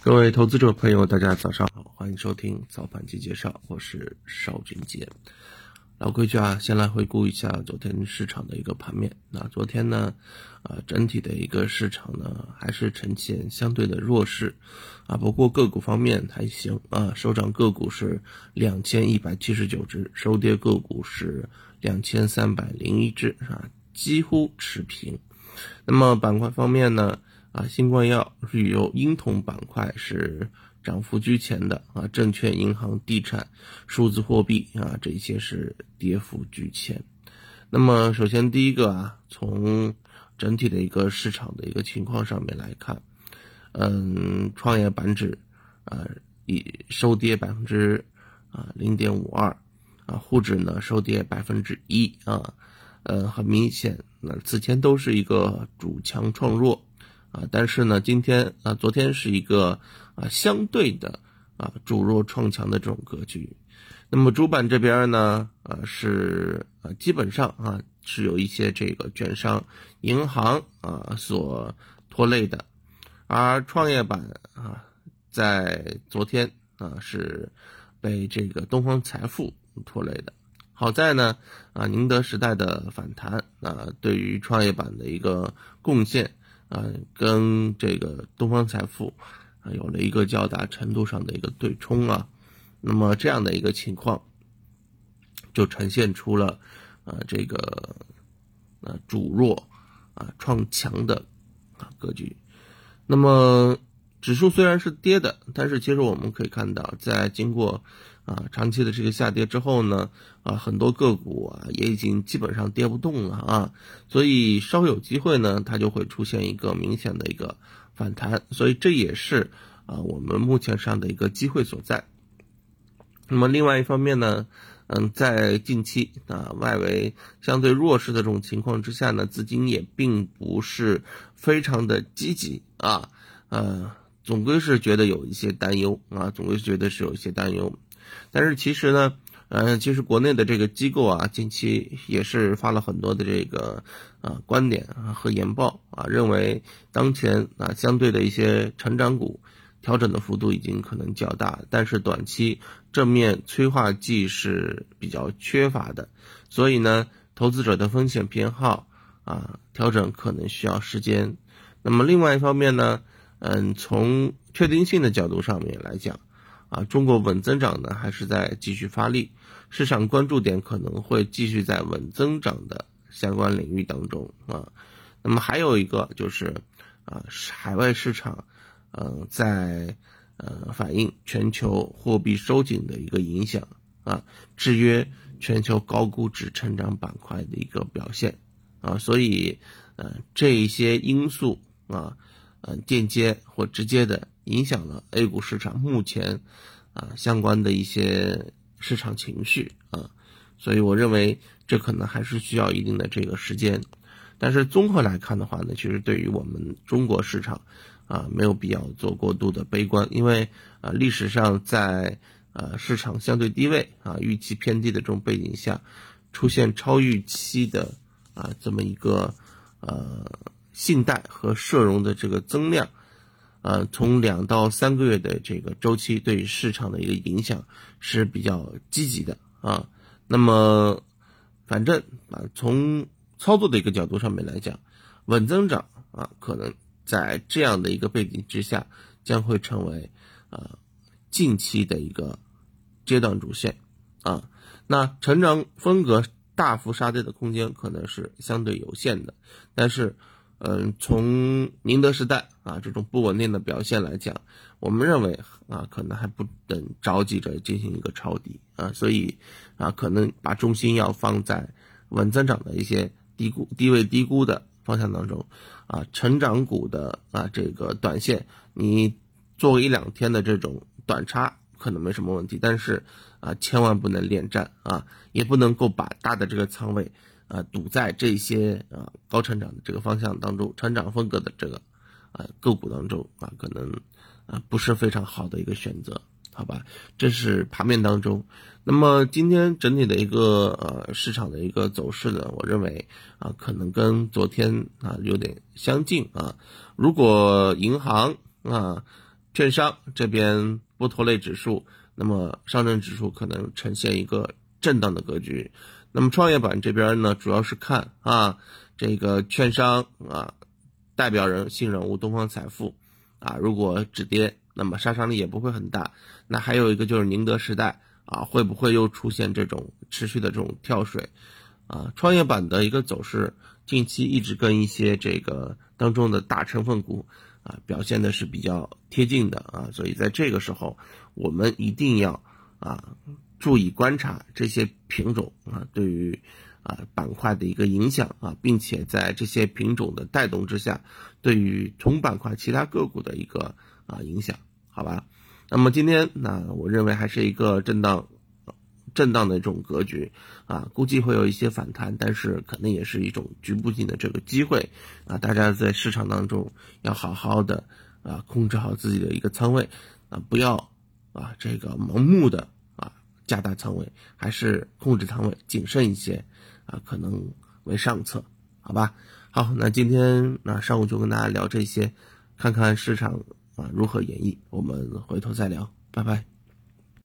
各位投资者朋友，大家早上好，欢迎收听早盘期介绍，我是邵俊杰。老规矩啊，先来回顾一下昨天市场的一个盘面。那昨天呢，呃，整体的一个市场呢，还是呈现相对的弱势啊。不过个股方面还行啊，收涨个股是两千一百七十九只，收跌个股是两千三百零一只啊，几乎持平。那么板块方面呢？啊，新冠药、旅游、婴童板块是涨幅居前的啊，证券、银行、地产、数字货币啊，这些是跌幅居前。那么，首先第一个啊，从整体的一个市场的一个情况上面来看，嗯，创业板指啊，以收跌百分之啊零点五二啊，沪指呢收跌百分之一啊，呃，很明显，那此前都是一个主强创弱。啊，但是呢，今天啊，昨天是一个啊相对的啊主弱创强的这种格局。那么主板这边呢，啊是啊基本上啊是有一些这个券商、银行啊所拖累的，而创业板啊在昨天啊是被这个东方财富拖累的。好在呢啊宁德时代的反弹啊对于创业板的一个贡献。啊，跟这个东方财富啊有了一个较大程度上的一个对冲啊，那么这样的一个情况，就呈现出了啊这个啊主弱啊创强的啊格局。那么指数虽然是跌的，但是其实我们可以看到，在经过。啊，长期的这个下跌之后呢，啊，很多个股啊也已经基本上跌不动了啊，所以稍有机会呢，它就会出现一个明显的一个反弹，所以这也是啊我们目前上的一个机会所在。那么另外一方面呢，嗯，在近期啊外围相对弱势的这种情况之下呢，资金也并不是非常的积极啊，呃，总归是觉得有一些担忧啊，总归是觉得是有一些担忧。但是其实呢，呃，其实国内的这个机构啊，近期也是发了很多的这个啊观点啊和研报啊，认为当前啊相对的一些成长股调整的幅度已经可能较大，但是短期正面催化剂是比较缺乏的，所以呢，投资者的风险偏好啊调整可能需要时间。那么另外一方面呢，嗯，从确定性的角度上面来讲。啊，中国稳增长呢，还是在继续发力，市场关注点可能会继续在稳增长的相关领域当中啊。那么还有一个就是，啊，海外市场，呃，在呃反映全球货币收紧的一个影响啊，制约全球高估值成长板块的一个表现啊。所以，呃，这些因素啊，呃，间接或直接的。影响了 A 股市场目前啊相关的一些市场情绪啊，所以我认为这可能还是需要一定的这个时间。但是综合来看的话呢，其实对于我们中国市场啊没有必要做过度的悲观，因为啊历史上在啊市场相对低位啊预期偏低的这种背景下，出现超预期的啊这么一个呃信贷和社融的这个增量。呃，从两到三个月的这个周期对于市场的一个影响是比较积极的啊。那么，反正啊，从操作的一个角度上面来讲，稳增长啊，可能在这样的一个背景之下，将会成为啊近期的一个阶段主线啊。那成长风格大幅杀跌的空间可能是相对有限的，但是。嗯，从宁德时代啊这种不稳定的表现来讲，我们认为啊可能还不等着急着进行一个抄底啊，所以啊可能把重心要放在稳增长的一些低估、低位低估的方向当中啊，成长股的啊这个短线，你做一两天的这种短差可能没什么问题，但是啊千万不能恋战啊，也不能够把大的这个仓位。啊，赌在这些啊高成长的这个方向当中，成长风格的这个啊个股当中啊，可能啊不是非常好的一个选择，好吧？这是盘面当中。那么今天整体的一个呃市场的一个走势呢，我认为啊可能跟昨天啊有点相近啊。如果银行啊券商这边不拖累指数，那么上证指数可能呈现一个震荡的格局。那么创业板这边呢，主要是看啊，这个券商啊，代表人性人物东方财富啊，如果止跌，那么杀伤力也不会很大。那还有一个就是宁德时代啊，会不会又出现这种持续的这种跳水啊？创业板的一个走势，近期一直跟一些这个当中的大成分股。啊，表现的是比较贴近的啊，所以在这个时候，我们一定要啊注意观察这些品种啊对于啊板块的一个影响啊，并且在这些品种的带动之下，对于同板块其他个股的一个啊影响，好吧？那么今天那我认为还是一个震荡。震荡的这种格局啊，估计会有一些反弹，但是可能也是一种局部性的这个机会啊。大家在市场当中要好好的啊，控制好自己的一个仓位啊，不要啊这个盲目的加大仓位，还是控制仓位，谨慎一些啊，可能为上策，好吧？好，那今天那上午就跟大家聊这些，看看市场啊如何演绎，我们回头再聊，拜拜。